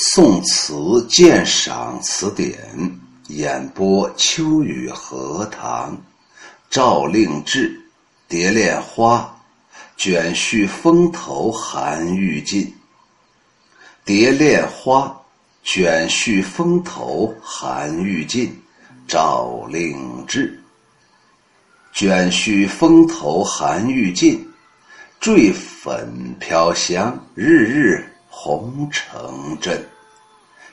宋词鉴赏词典演播：秋雨荷塘，赵令志，《蝶恋花》，卷絮风头寒欲尽。《蝶恋花》，卷絮风头寒欲尽。赵令志，卷絮风头寒欲尽，坠粉飘香，日日。红城镇，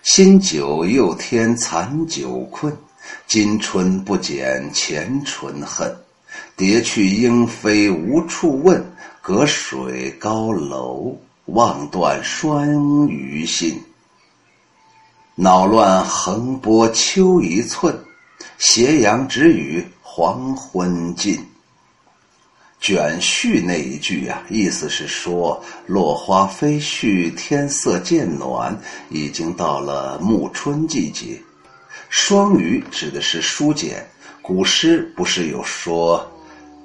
新酒又添残酒困。今春不减前春恨。蝶去莺飞无处问，隔水高楼望断双鱼心。恼乱横波秋一寸，斜阳只与黄昏尽。卷絮那一句呀，意思是说落花飞絮，天色渐暖，已经到了暮春季节。双鱼指的是书简，古诗不是有说：“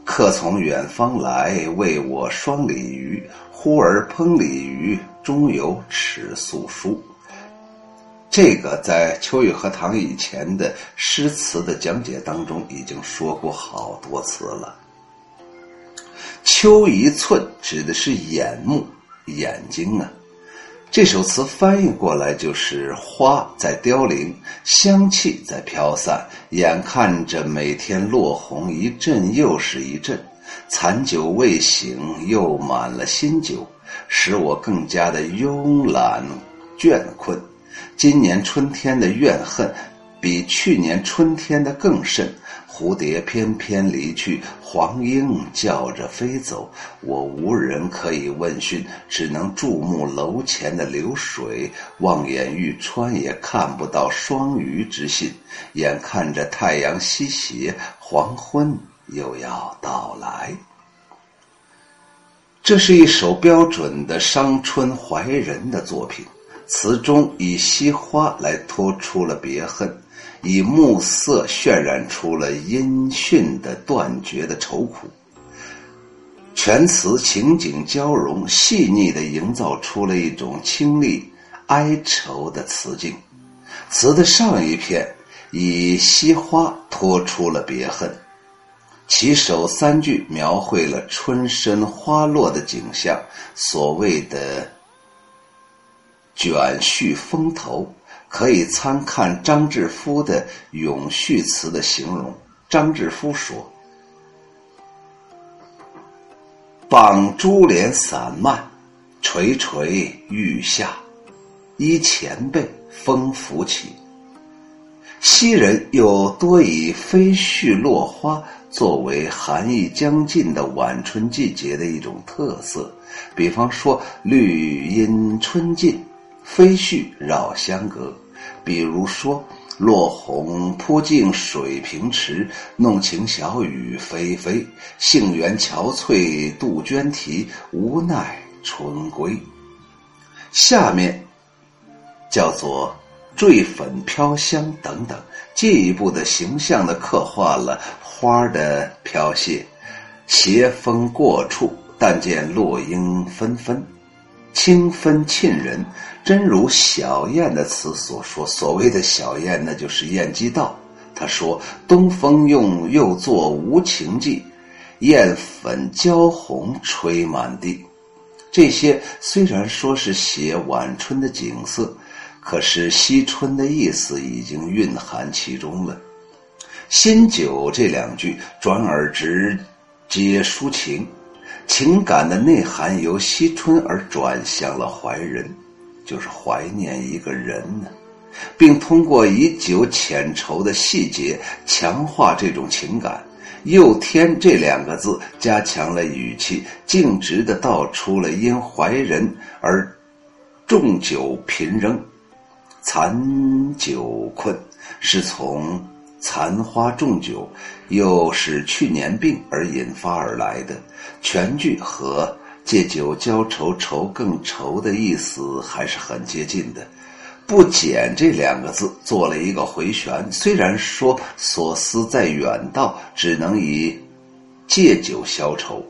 客从远方来，为我双鲤鱼。呼儿烹鲤鱼，中有尺素书。”这个在秋雨荷塘以前的诗词的讲解当中已经说过好多次了。秋一寸指的是眼目、眼睛啊。这首词翻译过来就是花在凋零，香气在飘散，眼看着每天落红一阵又是一阵，残酒未醒又满了新酒，使我更加的慵懒倦困。今年春天的怨恨，比去年春天的更甚。蝴蝶翩翩离去，黄莺叫着飞走，我无人可以问讯，只能注目楼前的流水，望眼欲穿也看不到双鱼之信。眼看着太阳西斜，黄昏又要到来。这是一首标准的伤春怀人的作品，词中以惜花来托出了别恨。以暮色渲染出了音讯的断绝的愁苦，全词情景交融，细腻地营造出了一种清丽哀愁的词境。词的上一片以惜花托出了别恨，其首三句描绘了春深花落的景象，所谓的卷絮风头。可以参看张志夫的咏絮词的形容。张志夫说：“傍珠帘散漫，垂垂欲下，依前辈风拂起。”昔人又多以飞絮落花作为寒意将近的晚春季节的一种特色，比方说“绿阴春尽”。飞絮绕香阁，比如说“落红扑镜水平池，弄晴小雨霏霏。杏园憔悴杜鹃啼，无奈春归。”下面叫做“坠粉飘香”等等，进一步的形象的刻画了花的飘谢。斜风过处，但见落英纷纷。清芬沁人，真如小燕的词所说。所谓的小燕，那就是燕姬道。他说：“东风用又作无情计，燕粉娇红吹满地。”这些虽然说是写晚春的景色，可是惜春的意思已经蕴含其中了。新酒这两句转而直接抒情。情感的内涵由惜春而转向了怀人，就是怀念一个人呢，并通过以酒遣愁的细节强化这种情感。又添这两个字，加强了语气，径直的道出了因怀人而重酒频扔，残酒困，是从。残花重酒，又是去年病而引发而来的，全句和借酒浇愁，愁更愁的意思还是很接近的。不减这两个字做了一个回旋，虽然说所思在远道，只能以借酒消愁，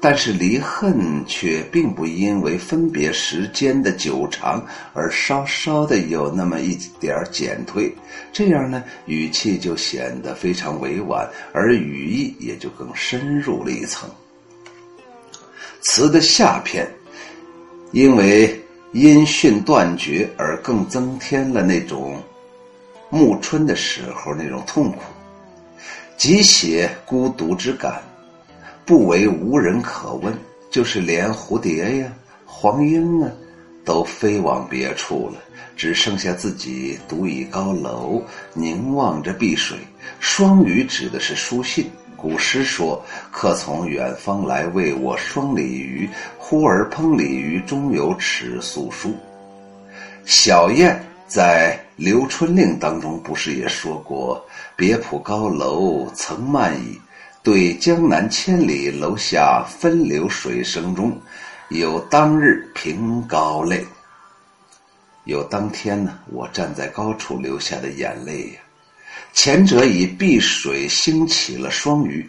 但是离恨却并不因为分别时间的久长而稍稍的有那么一点减退，这样呢，语气就显得非常委婉，而语义也就更深入了一层。词的下片，因为音讯断绝而更增添了那种暮春的时候那种痛苦，即写孤独之感，不为无人可问，就是连蝴蝶呀、黄莺啊，都飞往别处了，只剩下自己独倚高楼，凝望着碧水。双鱼指的是书信。古诗说：“客从远方来，为我双鲤鱼。忽而烹鲤鱼，中有尺素书。”小燕在《留春令》当中不是也说过：“别浦高楼曾漫矣，对江南千里，楼下分流水声中，有当日凭高泪。”有当天呢，我站在高处流下的眼泪呀。前者以碧水兴起了双鱼，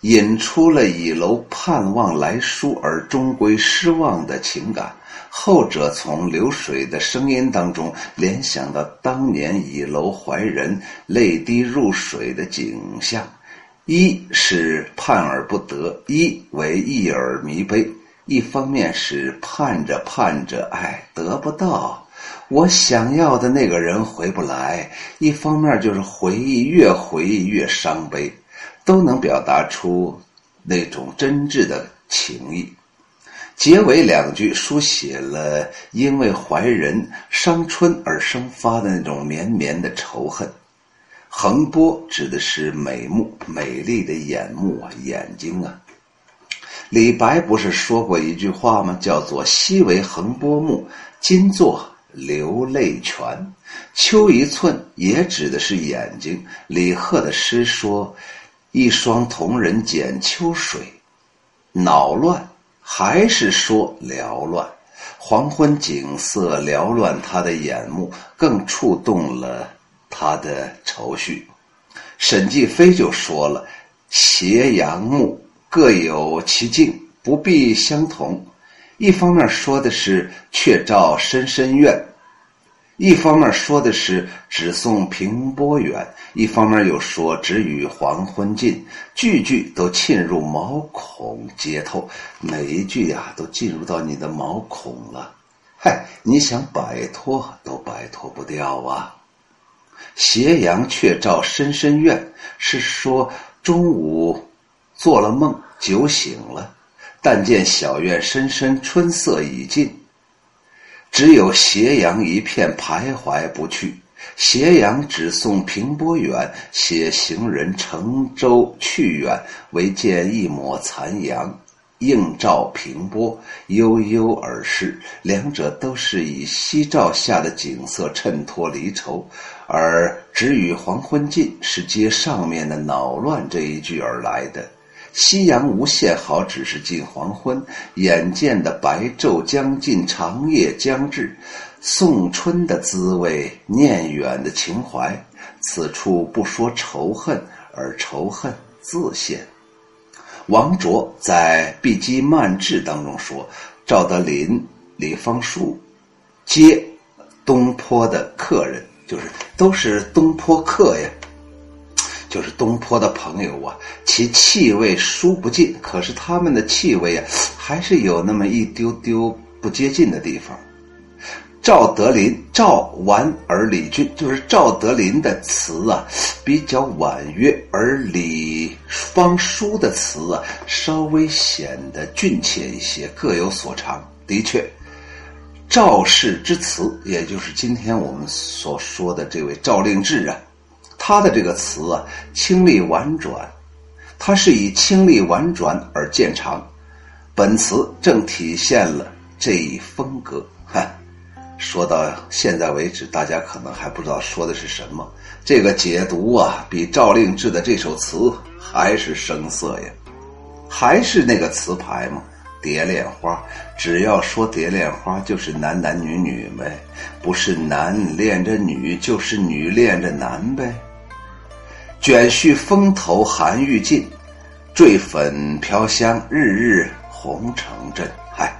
引出了倚楼盼望来书而终归失望的情感；后者从流水的声音当中联想到当年倚楼怀人泪滴入水的景象。一是盼而不得，一为一耳弥悲。一方面是盼着盼着，哎，得不到。我想要的那个人回不来，一方面就是回忆越回忆越伤悲，都能表达出那种真挚的情谊。结尾两句书写了因为怀人伤春而生发的那种绵绵的仇恨。横波指的是美目、美丽的眼目啊，眼睛啊。李白不是说过一句话吗？叫做“昔为横波目，今作”。流泪泉，秋一寸也指的是眼睛。李贺的诗说：“一双瞳人剪秋水。”恼乱还是说缭乱？黄昏景色缭乱他的眼目，更触动了他的愁绪。沈继飞就说了：“斜阳目各有其境，不必相同。”一方面说的是却照深深怨，一方面说的是只送平波远，一方面又说只与黄昏近，句句都沁入毛孔皆透，每一句呀都进入到你的毛孔了，嗨，你想摆脱都摆脱不掉啊！斜阳却照深深院，是说中午做了梦，酒醒了。但见小院深深，春色已尽，只有斜阳一片徘徊不去。斜阳只送平波远，写行人乘舟去远，唯见一抹残阳，映照平波，悠悠而逝。两者都是以夕照下的景色衬托离愁，而只与黄昏近是接上面的恼乱这一句而来的。夕阳无限好，只是近黄昏。眼见的白昼将近，长夜将至，送春的滋味，念远的情怀。此处不说仇恨，而仇恨自现。王卓在《碧鸡漫志》当中说：“赵德林、李方叔，皆东坡的客人，就是都是东坡客呀。”就是东坡的朋友啊，其气味殊不尽，可是他们的气味啊，还是有那么一丢丢不接近的地方。赵德林，赵婉而李俊，就是赵德林的词啊，比较婉约，而李方叔的词啊，稍微显得俊切一些，各有所长。的确，赵氏之词，也就是今天我们所说的这位赵令志啊。他的这个词啊，清丽婉转，他是以清丽婉转而见长。本词正体现了这一风格。哈，说到现在为止，大家可能还不知道说的是什么。这个解读啊，比赵令志的这首词还是生涩呀，还是那个词牌嘛。蝶恋花，只要说蝶恋花，就是男男女女呗，不是男恋着女，就是女恋着男呗。卷絮风头寒欲尽，坠粉飘香，日日红城镇。嗨，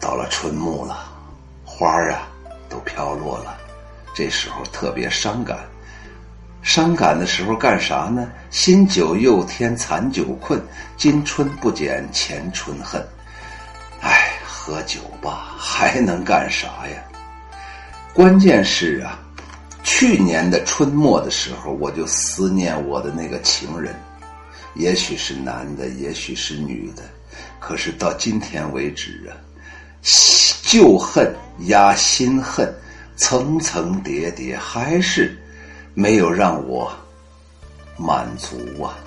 到了春暮了，花儿啊都飘落了，这时候特别伤感。伤感的时候干啥呢？新酒又添残酒困，今春不减前春恨。喝酒吧，还能干啥呀？关键是啊，去年的春末的时候，我就思念我的那个情人。也许是男的，也许是女的，可是到今天为止啊，旧恨压新恨，层层叠叠，还是没有让我满足啊！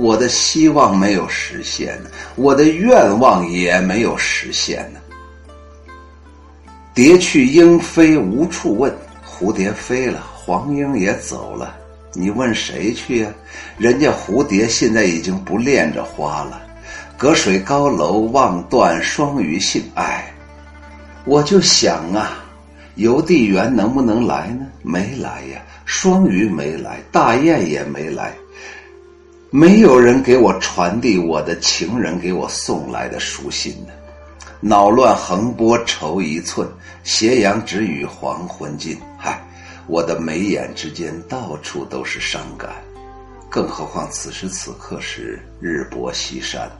我的希望没有实现呢，我的愿望也没有实现呢。蝶去莺飞无处问，蝴蝶飞了，黄莺也走了。你问谁去呀？人家蝴蝶现在已经不恋着花了。隔水高楼望断双鱼信。哎，我就想啊，邮递员能不能来呢？没来呀。双鱼没来，大雁也没来，没有人给我传递我的情人给我送来的书信呢。恼乱横波愁一寸，斜阳只与黄昏尽。嗨。我的眉眼之间到处都是伤感，更何况此时此刻是日薄西山。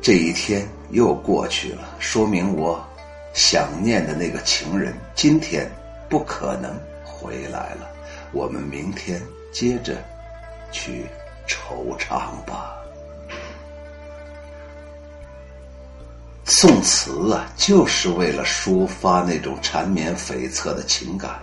这一天又过去了，说明我想念的那个情人今天不可能回来了。我们明天接着去惆怅吧。宋词啊，就是为了抒发那种缠绵悱恻的情感。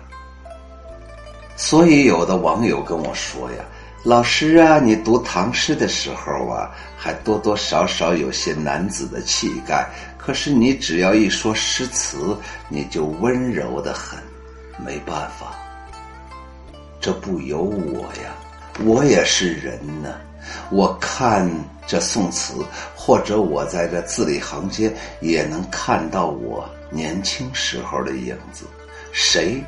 所以，有的网友跟我说呀：“老师啊，你读唐诗的时候啊，还多多少少有些男子的气概。可是你只要一说诗词，你就温柔的很。没办法，这不由我呀，我也是人呢。我看这宋词，或者我在这字里行间也能看到我年轻时候的影子。谁？”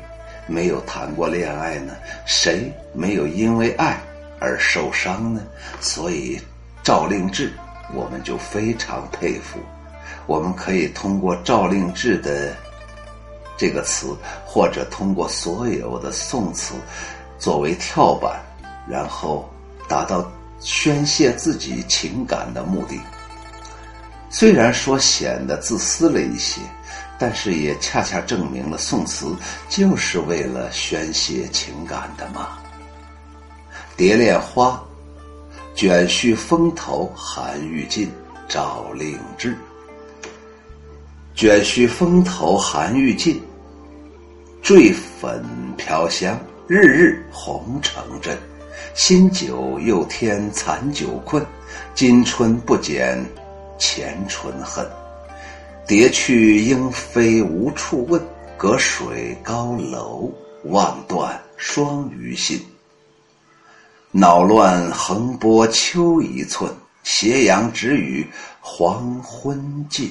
没有谈过恋爱呢？谁没有因为爱而受伤呢？所以赵令志，我们就非常佩服。我们可以通过赵令志的这个词，或者通过所有的宋词作为跳板，然后达到宣泄自己情感的目的。虽然说显得自私了一些。但是也恰恰证明了宋词就是为了宣泄情感的嘛。蝶恋花，卷絮风头寒欲尽，赵令志。卷絮风头寒欲尽，坠粉飘香，日日红成阵。新酒又添残酒困，今春不减前春恨。蝶去莺飞无处问，隔水高楼望断双鱼信。恼乱横波秋一寸，斜阳只与黄昏尽。